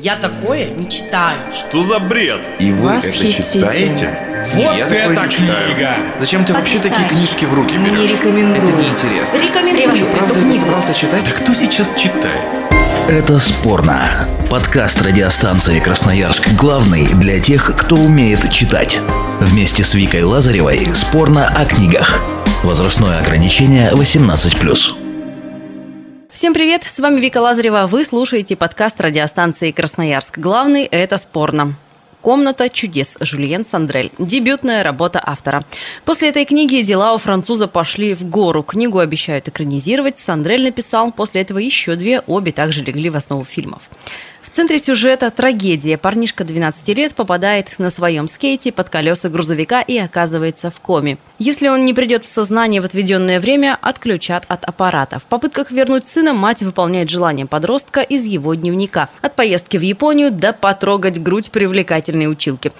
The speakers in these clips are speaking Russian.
Я такое не читаю. Что за бред? И вы Восхитительно. это читаете? Вот Я такое это не читаю. книга! Зачем ты вообще такие книжки в руки Не берешь? рекомендую. Это неинтересно. Рекомендую Что, правда, это книгу. собрался читать? Да кто сейчас читает? Это спорно. Подкаст радиостанции Красноярск главный для тех, кто умеет читать. Вместе с Викой Лазаревой спорно о книгах. Возрастное ограничение 18+. Всем привет, с вами Вика Лазарева. Вы слушаете подкаст радиостанции Красноярск. Главный – это спорно. «Комната чудес» Жюльен Сандрель. Дебютная работа автора. После этой книги дела у француза пошли в гору. Книгу обещают экранизировать. Сандрель написал после этого еще две. Обе также легли в основу фильмов. Центре сюжета трагедия. Парнишка 12 лет попадает на своем скейте под колеса грузовика и оказывается в коме. Если он не придет в сознание в отведенное время, отключат от аппарата. В попытках вернуть сына мать выполняет желание подростка из его дневника. От поездки в Японию до потрогать грудь привлекательной училки.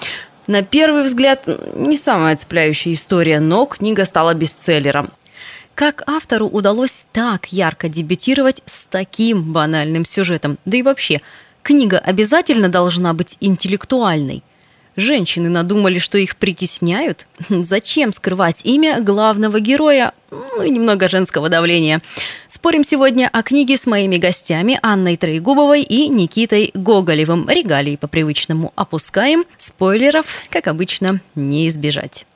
На первый взгляд, не самая цепляющая история, но книга стала бестселлером. Как автору удалось так ярко дебютировать с таким банальным сюжетом? Да и вообще, книга обязательно должна быть интеллектуальной. Женщины надумали, что их притесняют? Зачем скрывать имя главного героя? Ну и немного женского давления. Спорим сегодня о книге с моими гостями Анной Троегубовой и Никитой Гоголевым. Регалии по привычному опускаем. Спойлеров, как обычно, не избежать.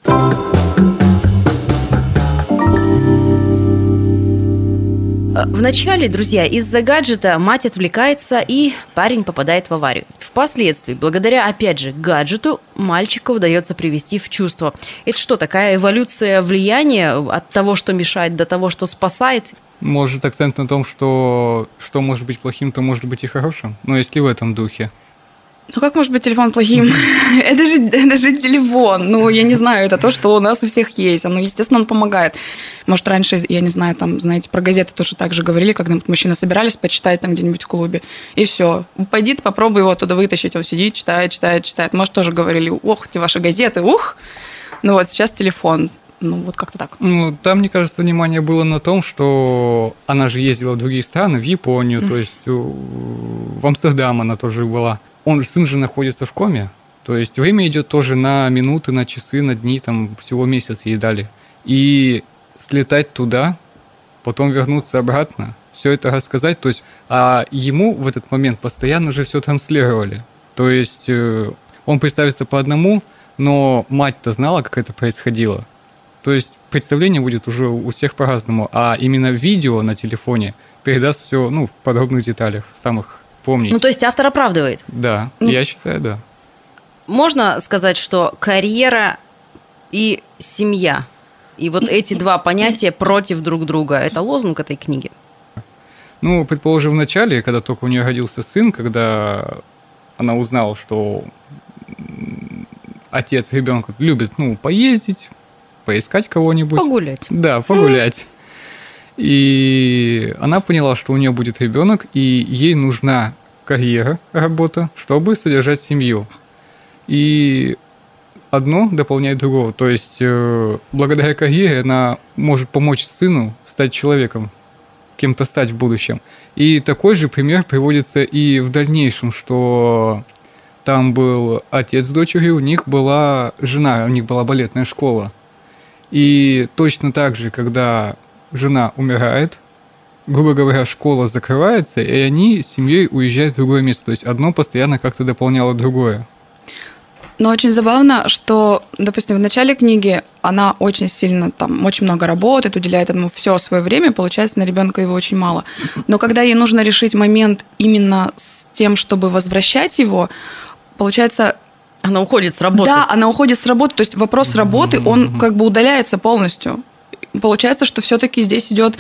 Вначале, друзья, из-за гаджета мать отвлекается, и парень попадает в аварию. Впоследствии, благодаря, опять же, гаджету, мальчика удается привести в чувство. Это что, такая эволюция влияния от того, что мешает, до того, что спасает? Может акцент на том, что что может быть плохим, то может быть и хорошим. Ну, если в этом духе. Ну как может быть телефон плохим? это, же, это же телефон. Ну, я не знаю, это то, что у нас у всех есть. Ну, естественно, он помогает. Может, раньше, я не знаю, там, знаете, про газеты тоже так же говорили, когда мужчины собирались почитать там где-нибудь в клубе. И все. Пойди ты попробуй его оттуда вытащить. Он сидит, читает, читает, читает. Может, тоже говорили, ох, эти ваши газеты, ух. Ну вот сейчас телефон. Ну, вот как-то так. Ну, там, мне кажется, внимание было на том, что она же ездила в другие страны, в Японию, то есть в Амстердам она тоже была. Он, сын же находится в коме, то есть время идет тоже на минуты, на часы, на дни, там всего месяц ей дали. И слетать туда, потом вернуться обратно, все это рассказать, то есть, а ему в этот момент постоянно же все транслировали. То есть э, он представит это по одному, но мать-то знала, как это происходило. То есть представление будет уже у всех по-разному, а именно видео на телефоне передаст все ну, в подробных деталях, самых помнить. Ну, то есть автор оправдывает. Да, Ну, я считаю, да. Можно сказать, что карьера и семья, и вот эти два понятия против друг друга, это лозунг этой книги. Ну, предположим, в начале, когда только у нее родился сын, когда она узнала, что отец ребенка любит, ну, поездить, поискать кого-нибудь. Погулять. Да, погулять. И она поняла, что у нее будет ребенок, и ей нужна карьера, работа, чтобы содержать семью. И одно дополняет другого. То есть, э, благодаря карьере она может помочь сыну стать человеком, кем-то стать в будущем. И такой же пример приводится и в дальнейшем, что там был отец с дочерью, у них была жена, у них была балетная школа. И точно так же, когда жена умирает, грубо говоря, школа закрывается, и они с семьей уезжают в другое место. То есть одно постоянно как-то дополняло другое. Но очень забавно, что, допустим, в начале книги она очень сильно там очень много работает, уделяет этому все свое время, получается, на ребенка его очень мало. Но когда ей нужно решить момент именно с тем, чтобы возвращать его, получается, Она уходит с работы. да, она уходит с работы, то есть вопрос работы, он как бы удаляется полностью. Получается, что все-таки здесь идет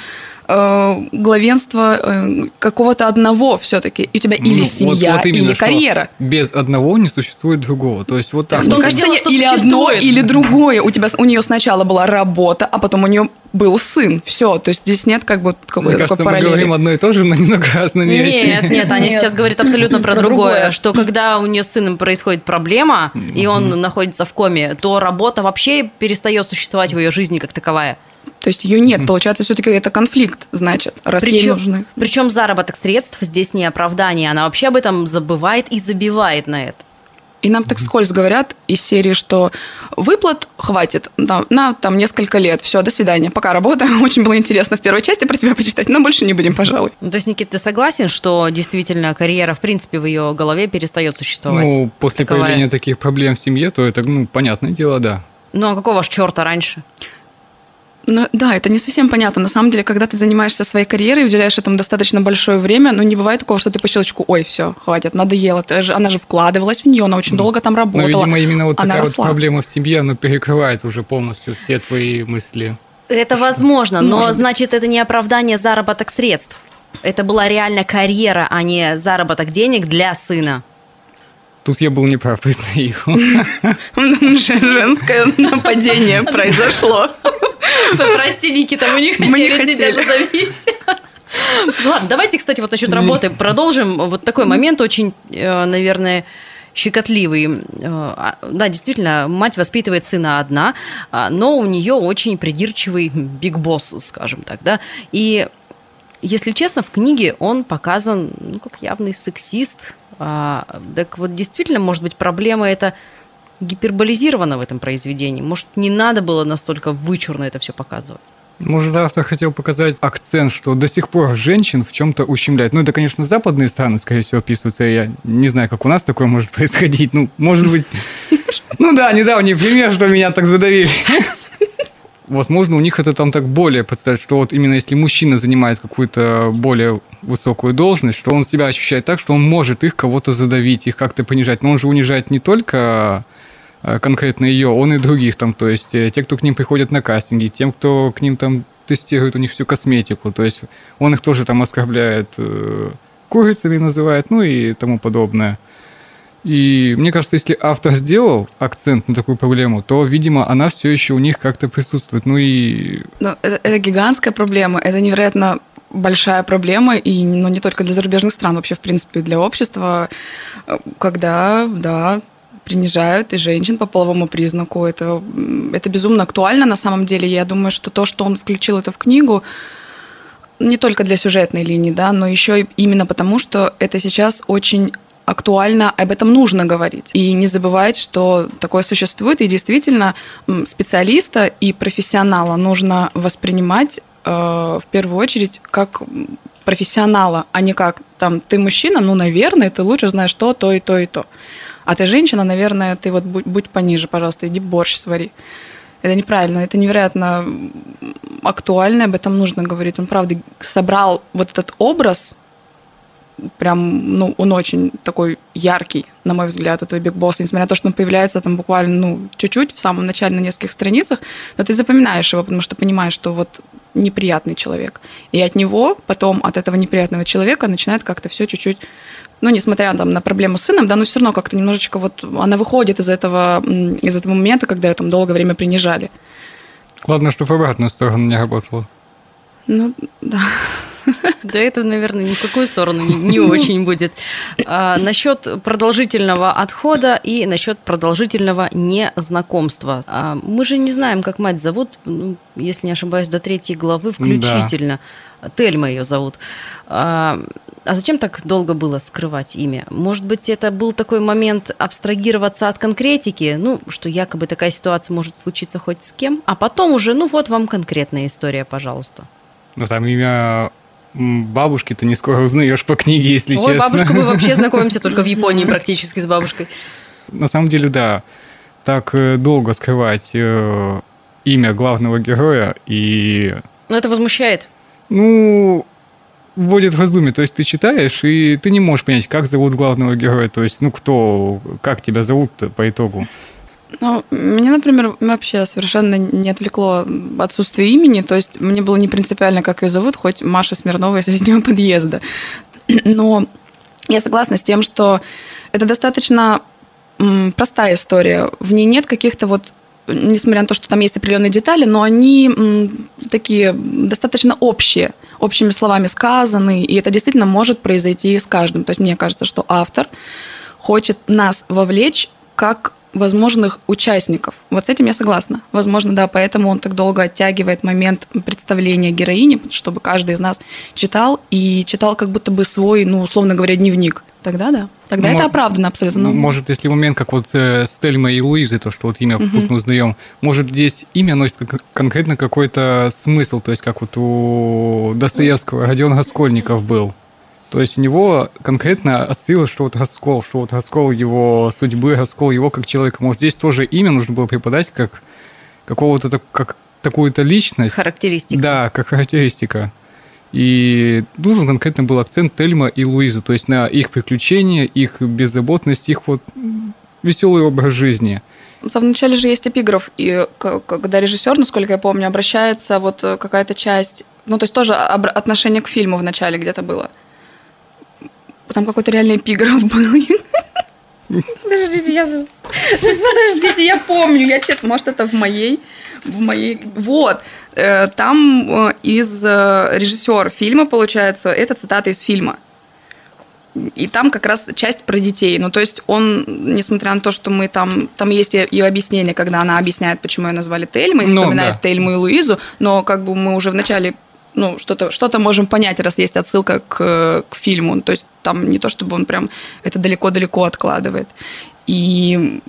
э, главенство э, какого-то одного все-таки. И у тебя или Ну, вот- семья, вот именно, или карьера. Без одного не существует другого. То есть вот так. в вот. кажется, дело, что или одно, существует. или другое. У тебя у нее сначала была работа, а потом у нее был сын. Все, то есть здесь нет как бы Мне какой-то кажется, такой мы параллели. говорим одно и то же, но немного разными Нет, нет, Аня Нет. сейчас говорит абсолютно про Про другое, другое. что когда у нее с сыном происходит проблема, и он находится в коме, то работа вообще перестает существовать в ее жизни как таковая. То есть ее нет, получается, все-таки это конфликт, значит, раз ей Причем- нужны. Причем заработок средств здесь не оправдание. Она вообще об этом забывает и забивает на это. И нам так скользь говорят из серии, что выплат хватит на, на там несколько лет. Все, до свидания. Пока работа. Очень было интересно в первой части про тебя почитать, но больше не будем, пожалуй. Ну, то есть, Никита, ты согласен, что действительно карьера, в принципе, в ее голове перестает существовать? Ну, после Таковая. появления таких проблем в семье, то это, ну, понятное дело, да. Ну, а какого ж черта раньше? Ну, да, это не совсем понятно. На самом деле, когда ты занимаешься своей карьерой и уделяешь этому достаточно большое время, ну, не бывает такого, что ты по щелчку, ой, все, хватит, надоело. Ты же, она же вкладывалась в нее, она очень долго там Но, работала. видимо, именно вот она такая росла. вот проблема в семье, она перекрывает уже полностью все твои мысли. Это возможно, но Может быть. значит, это не оправдание заработок средств. Это была реально карьера, а не заработок денег для сына. Тут я был неправ, признаю. Женское нападение произошло. Прости, Никита, мы не Мы не хотели тебя хотели. задавить. Ладно, давайте, кстати, вот насчет работы продолжим. Вот такой момент очень, э, наверное, щекотливый. Э, а, Да, действительно, мать воспитывает сына одна, а, но у нее очень придирчивый биг босс, скажем так, да. И если честно, в книге он показан ну, как явный сексист. А, так вот, действительно, может быть, проблема это гиперболизирована в этом произведении. Может, не надо было настолько вычурно это все показывать. Может, автор хотел показать акцент, что до сих пор женщин в чем-то ущемляют. Ну, это, конечно, западные страны, скорее всего, описываются. Я не знаю, как у нас такое может происходить. Ну, может быть... Ну да, недавний пример, что меня так задавили. Возможно, у них это там так более представить, что вот именно если мужчина занимает какую-то более высокую должность, что он себя ощущает так, что он может их кого-то задавить, их как-то понижать. Но он же унижает не только конкретно ее, он и других там, то есть э, те, кто к ним приходят на кастинги, тем, кто к ним там тестирует у них всю косметику, то есть он их тоже там оскорбляет, э, курицами называет, ну и тому подобное. И мне кажется, если автор сделал акцент на такую проблему, то, видимо, она все еще у них как-то присутствует. Ну и Ну, это, это гигантская проблема, это невероятно большая проблема, и ну, не только для зарубежных стран, вообще, в принципе, для общества, э, когда, да, принижают и женщин по половому признаку. Это, это безумно актуально на самом деле. Я думаю, что то, что он включил это в книгу, не только для сюжетной линии, да, но еще и именно потому, что это сейчас очень актуально, об этом нужно говорить. И не забывать, что такое существует, и действительно специалиста и профессионала нужно воспринимать э, в первую очередь как профессионала, а не как там ты мужчина, ну, наверное, ты лучше знаешь то, то и то и то. А ты женщина, наверное, ты вот будь, будь пониже, пожалуйста, иди борщ свари. Это неправильно, это невероятно актуально, об этом нужно говорить. Он, правда, собрал вот этот образ, прям, ну, он очень такой яркий, на мой взгляд, этого Биг Босса, несмотря на то, что он появляется там буквально, ну, чуть-чуть, в самом начале на нескольких страницах, но ты запоминаешь его, потому что понимаешь, что вот неприятный человек. И от него потом, от этого неприятного человека начинает как-то все чуть-чуть ну, несмотря там, на проблему с сыном, да, но все равно как-то немножечко вот она выходит из этого, из этого момента, когда ее там долгое время принижали. ладно, что в обратную сторону не работало. Ну, да. Да это, наверное, ни в какую сторону не, не очень будет. А, насчет продолжительного отхода и насчет продолжительного незнакомства. А, мы же не знаем, как мать зовут, ну, если не ошибаюсь, до третьей главы включительно. Тельма ее зовут. А, а зачем так долго было скрывать имя? Может быть, это был такой момент абстрагироваться от конкретики, ну, что якобы такая ситуация может случиться хоть с кем, а потом уже, ну вот вам конкретная история, пожалуйста. Ну, там имя бабушки ты не скоро узнаешь по книге, если Ой, честно. бабушка, мы вообще знакомимся только в Японии практически с бабушкой. На самом деле, да. Так э, долго скрывать э, имя главного героя и, Но это возмущает. ну, вводит в раздумье. То есть ты читаешь, и ты не можешь понять, как зовут главного героя. То есть, ну, кто, как тебя зовут по итогу. Ну, меня, например, вообще совершенно не отвлекло отсутствие имени, то есть мне было не принципиально, как ее зовут, хоть Маша Смирнова из соседнего подъезда. Но я согласна с тем, что это достаточно простая история. В ней нет каких-то вот несмотря на то, что там есть определенные детали, но они такие достаточно общие, общими словами сказаны, и это действительно может произойти с каждым. То есть мне кажется, что автор хочет нас вовлечь как возможных участников. Вот с этим я согласна. Возможно, да, поэтому он так долго оттягивает момент представления героини, чтобы каждый из нас читал и читал как будто бы свой, ну, условно говоря, дневник. Тогда да. Тогда Ну, это оправдано абсолютно. Ну, Может, если момент, как вот э, с Тельмой и Луизой, то, что вот имя Мгм. тут мы узнаем, может, здесь имя носит кон- конкретно какой-то смысл, то есть как вот у Достоевского Родион Раскольников был. То есть у него конкретно ассоциировалось, что вот раскол, что вот раскол его судьбы, раскол его как человека. Может, здесь тоже имя нужно было преподать как какого-то так- как такую-то личность. Характеристика. Да, как характеристика. И нужен конкретно был акцент Тельма и Луизы, то есть на их приключения, их беззаботность, их вот веселый образ жизни. Там вначале же есть эпиграф, и когда режиссер, насколько я помню, обращается, вот э, какая-то часть, ну, то есть тоже отношение к фильму в начале где-то было. Там какой-то реальный эпиграф был. Подождите, я... Сейчас, подождите, я помню. Я чет... Может, это в моей... В моей... Вот. Э, Там э, из режиссера фильма, получается, это цитата из фильма. И там как раз часть про детей. Ну, то есть он, несмотря на то, что мы там... Там есть ее объяснение, когда она объясняет, почему ее назвали Тельмой, Ну, вспоминает да. Тельму и Луизу, но как бы мы уже в начале ну, что-то что можем понять, раз есть отсылка к, к фильму. То есть там не то, чтобы он прям это далеко-далеко откладывает. И,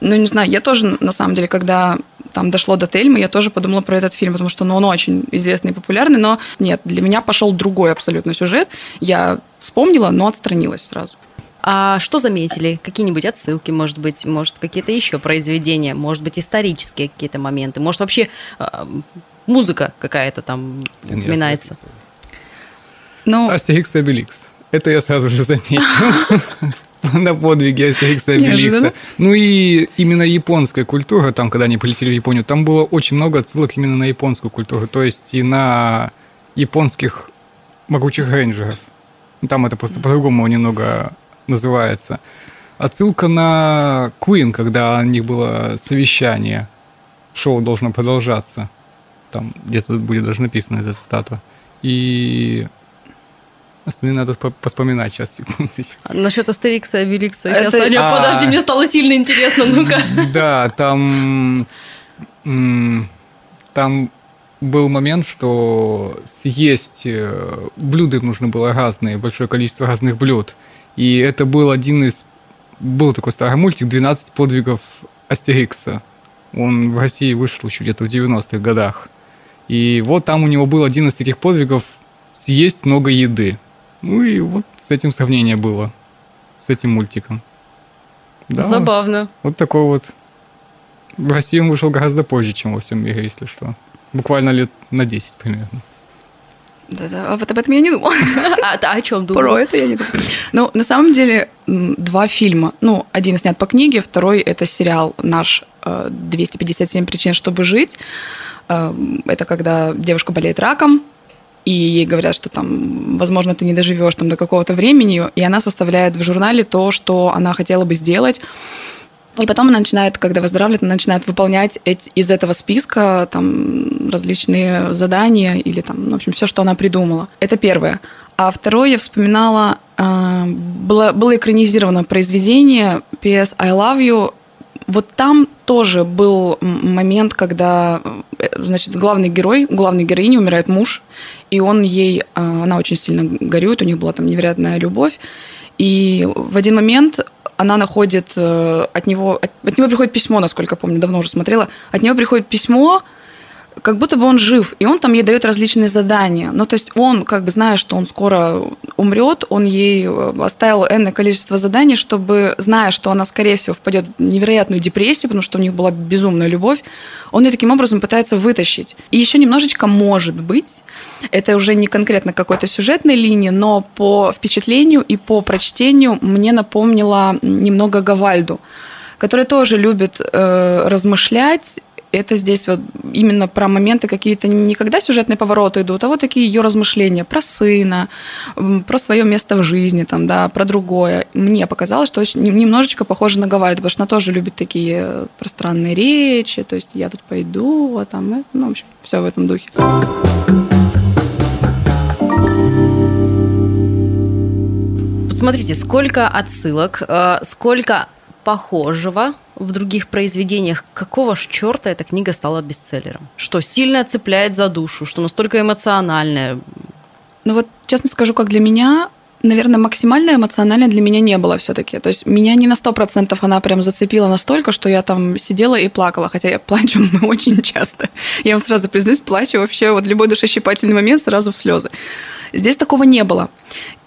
ну, не знаю, я тоже, на самом деле, когда там дошло до Тельмы, я тоже подумала про этот фильм, потому что ну, он очень известный и популярный, но нет, для меня пошел другой абсолютно сюжет. Я вспомнила, но отстранилась сразу. А что заметили? Какие-нибудь отсылки, может быть, может, какие-то еще произведения, может быть, исторические какие-то моменты, может, вообще а, музыка какая-то там упоминается. Ну, Астерикс и Обеликс. Это я сразу же заметил. На подвиге Астерикса и. Обеликса. Ну и именно японская культура, там, когда они полетели в Японию, там было очень много отсылок именно на японскую культуру, то есть и на японских могучих рейнджеров. Ну, Там это просто по-другому немного называется. Отсылка на Queen, когда у них было совещание. Шоу должно продолжаться. Там где-то будет даже написана эта цитата. И остальные надо по- поспоминать сейчас, секундочку. А Насчет Астерикса и Обеликса. Сейчас, Это- Аня, А. подожди, мне стало сильно интересно, ну-ка. Да, там... Там был момент, что съесть э, блюда им нужно было разные, большое количество разных блюд. И это был один из... Был такой старый мультик «12 подвигов Астерикса». Он в России вышел еще где-то в 90-х годах. И вот там у него был один из таких подвигов съесть много еды. Ну и вот с этим сравнение было. С этим мультиком. Да, Забавно. вот такой вот. В России он вышел гораздо позже, чем во всем мире, если что. Буквально лет на 10 примерно. да-да, а вот об этом я не думала. А, а о чем Про думаешь? это я не думала. Ну, на самом деле, два фильма. Ну, один снят по книге, второй – это сериал наш э, «257 причин, чтобы жить». Э, Это когда девушка болеет раком, и ей говорят, что там, возможно, ты не доживешь там до какого-то времени, и она составляет в журнале то, что она хотела бы сделать. И потом она начинает, когда выздоравливает, она начинает выполнять эти, из этого списка там различные задания или там, в общем, все, что она придумала. Это первое. А второе, я вспоминала, э, было, было экранизировано произведение PS I Love You. Вот там тоже был момент, когда, э, значит, главный герой, у главной героини умирает муж, и он ей, э, она очень сильно горюет, у них была там невероятная любовь, и в один момент она находит э, от него, от, от него приходит письмо, насколько помню, давно уже смотрела, от него приходит письмо, как будто бы он жив, и он там ей дает различные задания. Ну, то есть он, как бы зная, что он скоро умрет, он ей э, оставил энное количество заданий, чтобы, зная, что она, скорее всего, впадет в невероятную депрессию, потому что у них была безумная любовь, он ее таким образом пытается вытащить. И еще немножечко, может быть, это уже не конкретно какой-то сюжетной линии, но по впечатлению и по прочтению мне напомнила немного Гавальду, который тоже любит э, размышлять. Это здесь вот именно про моменты какие-то не когда сюжетные повороты идут, а вот такие ее размышления про сына, про свое место в жизни, там, да, про другое. Мне показалось, что очень, нем- немножечко похоже на Гавальду, потому что она тоже любит такие э, пространные речи, то есть я тут пойду, а там, это, ну, в общем, все в этом духе. Смотрите, сколько отсылок, э, сколько похожего в других произведениях. Какого ж черта эта книга стала бестселлером? Что сильно цепляет за душу, что настолько эмоциональная? Ну вот, честно скажу, как для меня, наверное, максимально эмоционально для меня не было все-таки. То есть меня не на сто процентов она прям зацепила настолько, что я там сидела и плакала, хотя я плачу очень часто. Я вам сразу признаюсь, плачу вообще вот любой душещипательный момент сразу в слезы. Здесь такого не было.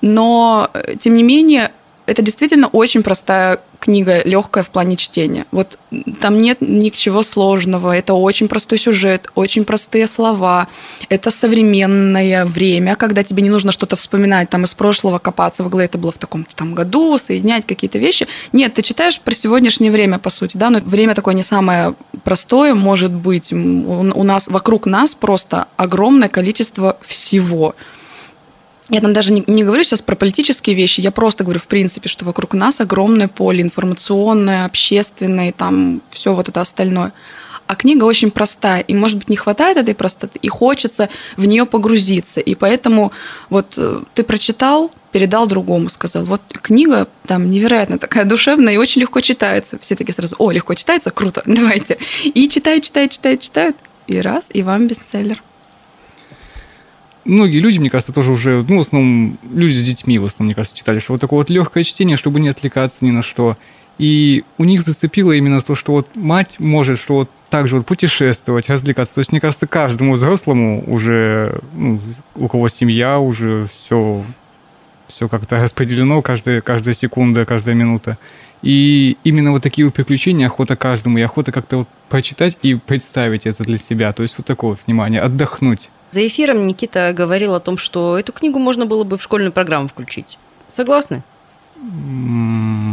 Но, э, тем не менее, это действительно очень простая книга, легкая в плане чтения. Вот там нет ничего сложного. Это очень простой сюжет, очень простые слова. Это современное время, когда тебе не нужно что-то вспоминать там из прошлого, копаться в голове. Это было в таком там году, соединять какие-то вещи. Нет, ты читаешь про сегодняшнее время, по сути, да, но время такое не самое простое может быть. У нас, вокруг нас просто огромное количество всего. Я там даже не, не говорю сейчас про политические вещи, я просто говорю, в принципе, что вокруг нас огромное поле информационное, общественное, там все вот это остальное. А книга очень простая, и, может быть, не хватает этой простоты, и хочется в нее погрузиться. И поэтому вот э, ты прочитал, передал другому, сказал, вот книга там невероятно такая душевная и очень легко читается. Все такие сразу, о, легко читается, круто, давайте. И читают, читают, читают, читают, и раз, и вам бестселлер многие люди, мне кажется, тоже уже, ну, в основном, люди с детьми, в основном, мне кажется, читали, что вот такое вот легкое чтение, чтобы не отвлекаться ни на что. И у них зацепило именно то, что вот мать может, что вот так же вот путешествовать, развлекаться. То есть, мне кажется, каждому взрослому уже, ну, у кого семья, уже все, все как-то распределено, каждая, каждая секунда, каждая минута. И именно вот такие вот приключения охота каждому, и охота как-то вот прочитать и представить это для себя. То есть вот такое вот внимание, отдохнуть. За эфиром Никита говорил о том, что эту книгу можно было бы в школьную программу включить. Согласны?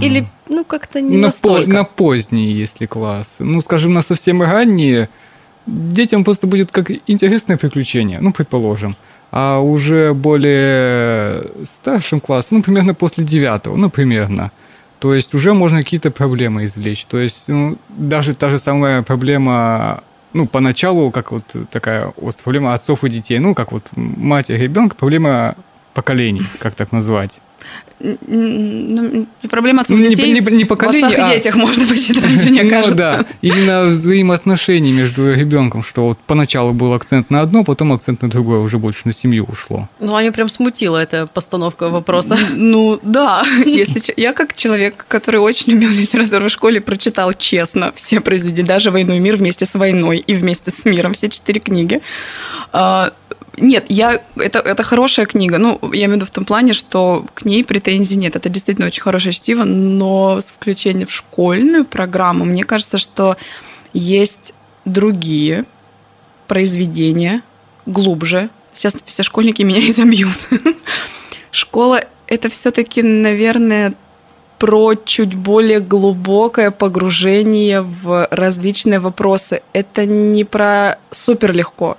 Или, ну, как-то не на настолько? По, на поздние, если класс. Ну, скажем, на совсем ранние, детям просто будет как интересное приключение, ну, предположим. А уже более старшим классом, ну, примерно после девятого, ну, примерно. То есть уже можно какие-то проблемы извлечь. То есть ну, даже та же самая проблема ну, поначалу, как вот такая проблема отцов и детей, ну, как вот мать и ребенка, проблема поколений, как так назвать. Ну, проблема отцов ну, детей не, не, не поколение, в отцах а... и детях можно почитать, мне ну, кажется. да, именно взаимоотношения между ребенком, что вот поначалу был акцент на одно, потом акцент на другое, уже больше на семью ушло. Ну, Аню прям смутила эта постановка вопроса. Ну, да, если я как человек, который очень любил литературу в школе, прочитал честно все произведения, даже «Войну и мир» вместе с «Войной» и вместе с «Миром», все четыре книги, а, нет, я, это, это хорошая книга. Ну, я имею в виду в том плане, что к ней претензий нет. Это действительно очень хорошее чтиво, но с включением в школьную программу, мне кажется, что есть другие произведения глубже. Сейчас все школьники меня изобьют. Школа – это все-таки, наверное, про чуть более глубокое погружение в различные вопросы. Это не про супер легко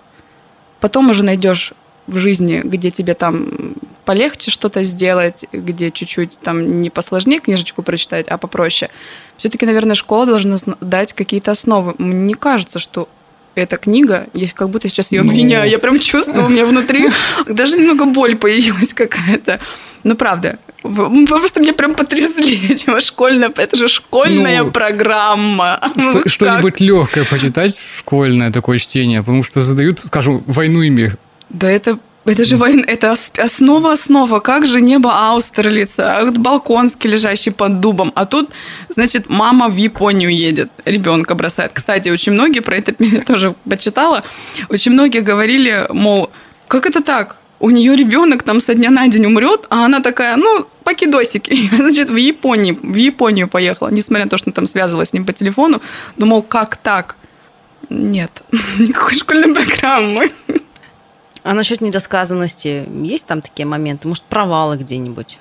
Потом уже найдешь в жизни, где тебе там полегче что-то сделать, где чуть-чуть там не посложнее книжечку прочитать, а попроще. Все-таки, наверное, школа должна дать какие-то основы. Мне кажется, что эта книга, я как будто сейчас ее обвиняю, ну... я прям чувствую, у меня внутри даже немного боль появилась какая-то. Но правда, вы просто меня прям потрясли. Тема школьная, это же школьная ну, программа. Что, что-нибудь легкое почитать, школьное такое чтение, потому что задают, скажем, войну и мир. Да это это же война, это основа основа. Как же небо Аустерлица, Балконский, лежащий под дубом. А тут, значит, мама в Японию едет, ребенка бросает. Кстати, очень многие про это я тоже почитала. Очень многие говорили, мол, как это так? у нее ребенок там со дня на день умрет, а она такая, ну, покидосики. Значит, в Японии, в Японию поехала, несмотря на то, что там связывалась с ним по телефону. Думал, как так? Нет, никакой школьной программы. А насчет недосказанности есть там такие моменты? Может, провалы где-нибудь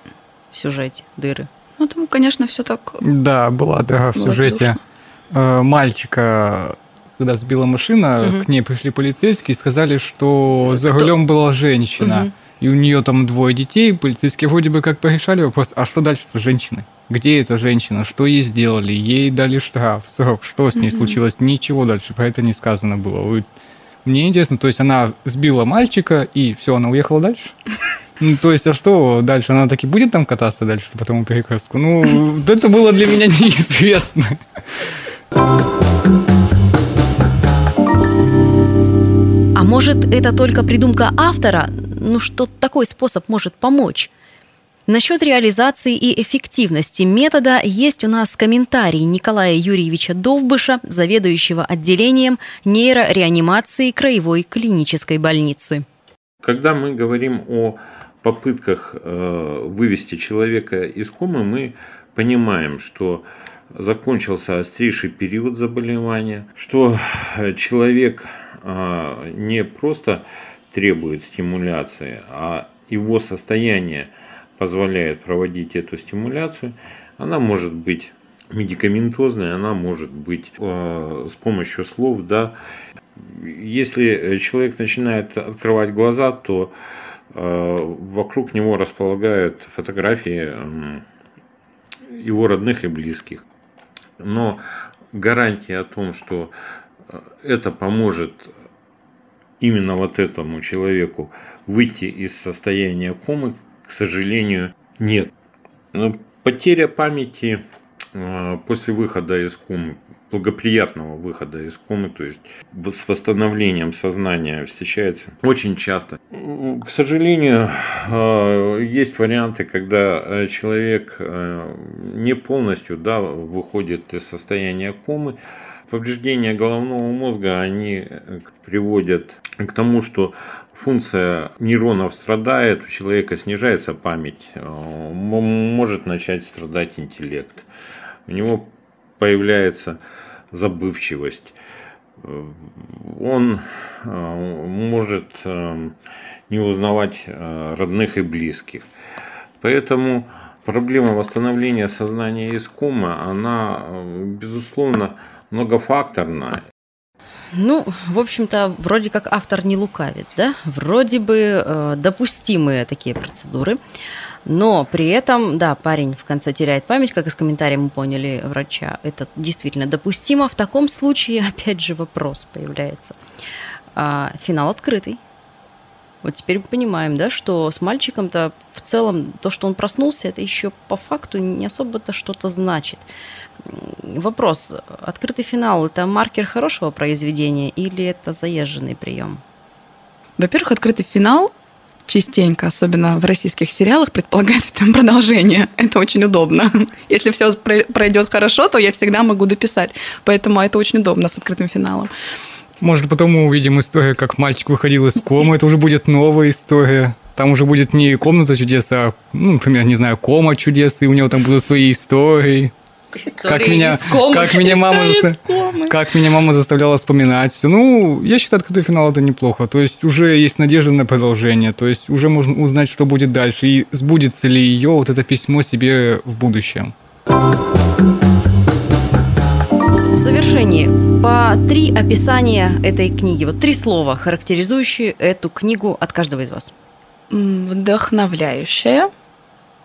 в сюжете, дыры? Ну, там, конечно, все так. Да, была дыра в сюжете. Э, мальчика когда сбила машина, угу. к ней пришли полицейские и сказали, что за Кто? рулем была женщина. Угу. И у нее там двое детей. Полицейские вроде бы как порешали вопрос, а что дальше с женщиной? Где эта женщина? Что ей сделали? Ей дали штраф, срок. Что с ней угу. случилось? Ничего дальше про это не сказано было. Мне интересно, то есть она сбила мальчика, и все, она уехала дальше? Ну, то есть, а что дальше? Она таки будет там кататься дальше по тому перекрестку? Ну, это было для меня неизвестно. А может, это только придумка автора? Ну, что такой способ может помочь? Насчет реализации и эффективности метода есть у нас комментарий Николая Юрьевича Довбыша, заведующего отделением нейрореанимации Краевой клинической больницы. Когда мы говорим о попытках э, вывести человека из комы, мы понимаем, что закончился острейший период заболевания, что человек э, не просто требует стимуляции, а его состояние – позволяет проводить эту стимуляцию. Она может быть медикаментозная, она может быть э, с помощью слов, да. Если человек начинает открывать глаза, то э, вокруг него располагают фотографии э, его родных и близких. Но гарантия о том, что э, это поможет именно вот этому человеку выйти из состояния комы, к сожалению, нет. Потеря памяти а, после выхода из комы, благоприятного выхода из комы, то есть с восстановлением сознания встречается очень часто. К сожалению, а, есть варианты, когда э, человек э, не полностью да, выходит из состояния комы. Повреждения головного мозга, они э, приводят к тому, что функция нейронов страдает, у человека снижается память, э, может начать страдать интеллект. У него появляется забывчивость. Э, он э, может не узнавать родных и близких. Поэтому проблема восстановления сознания из комы, она, безусловно, многофакторна. Ну, в общем-то, вроде как автор не лукавит, да? Вроде бы э, допустимые такие процедуры. Но при этом, да, парень в конце теряет память, как из комментариев мы поняли врача. Это действительно допустимо. В таком случае, опять же, вопрос появляется. А, финал открытый. Вот теперь мы понимаем, да, что с мальчиком-то в целом то, что он проснулся, это еще по факту не особо-то что-то значит. Вопрос. Открытый финал – это маркер хорошего произведения или это заезженный прием? Во-первых, открытый финал частенько, особенно в российских сериалах, предполагает там продолжение. Это очень удобно. Если все пройдет хорошо, то я всегда могу дописать. Поэтому это очень удобно с открытым финалом. Может, потом мы увидим историю, как мальчик выходил из комы. Это уже будет новая история. Там уже будет не комната чудес, а, ну, например, не знаю, кома чудес, и у него там будут свои истории как меня, как меня мама, как меня мама заставляла вспоминать все. Ну, я считаю, открытый финал это неплохо. То есть уже есть надежда на продолжение. То есть уже можно узнать, что будет дальше и сбудется ли ее вот это письмо себе в будущем. В завершении по три описания этой книги. Вот три слова, характеризующие эту книгу от каждого из вас. Вдохновляющая,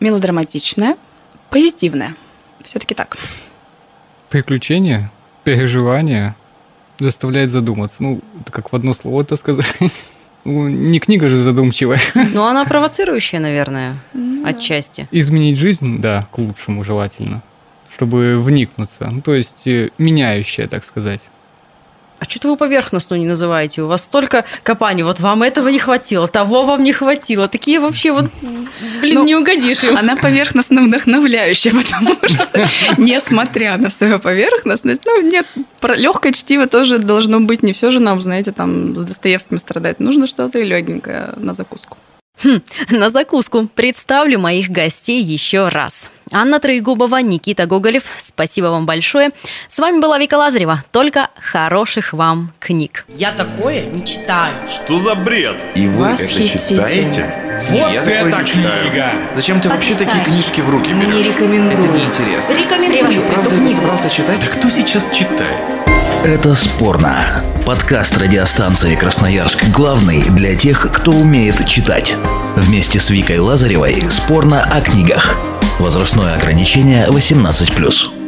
мелодраматичная, позитивная. Все-таки так. Приключения, переживания заставляет задуматься. Ну, это как в одно слово это сказать. Ну, не книга же задумчивая. Ну, она провоцирующая, наверное, отчасти. Изменить жизнь, да, к лучшему желательно, чтобы вникнуться. Ну, то есть э, меняющая, так сказать. А что-то вы поверхностную не называете. У вас столько копаний. Вот вам этого не хватило, того вам не хватило. Такие вообще вот, блин, ну, не угодишь им. Она поверхностно вдохновляющая, потому что, несмотря на свою поверхностность, ну, нет, легкое чтиво тоже должно быть. Не все же нам, знаете, там с Достоевским страдать. Нужно что-то легенькое на закуску. Хм, на закуску представлю моих гостей еще раз. Анна Троегубова, Никита Гоголев, спасибо вам большое. С вами была Вика Лазарева. Только хороших вам книг. Я такое не читаю. Что за бред? И вы это читаете? Вот я это книга! Зачем ты вообще такие книжки в руки берешь? Не рекомендую. Это неинтересно. Рекомендую Ты что, правда это собрался читать? Да кто сейчас читает? Это спорно. Подкаст радиостанции Красноярск главный для тех, кто умеет читать. Вместе с Викой Лазаревой спорно о книгах. Возрастное ограничение 18+.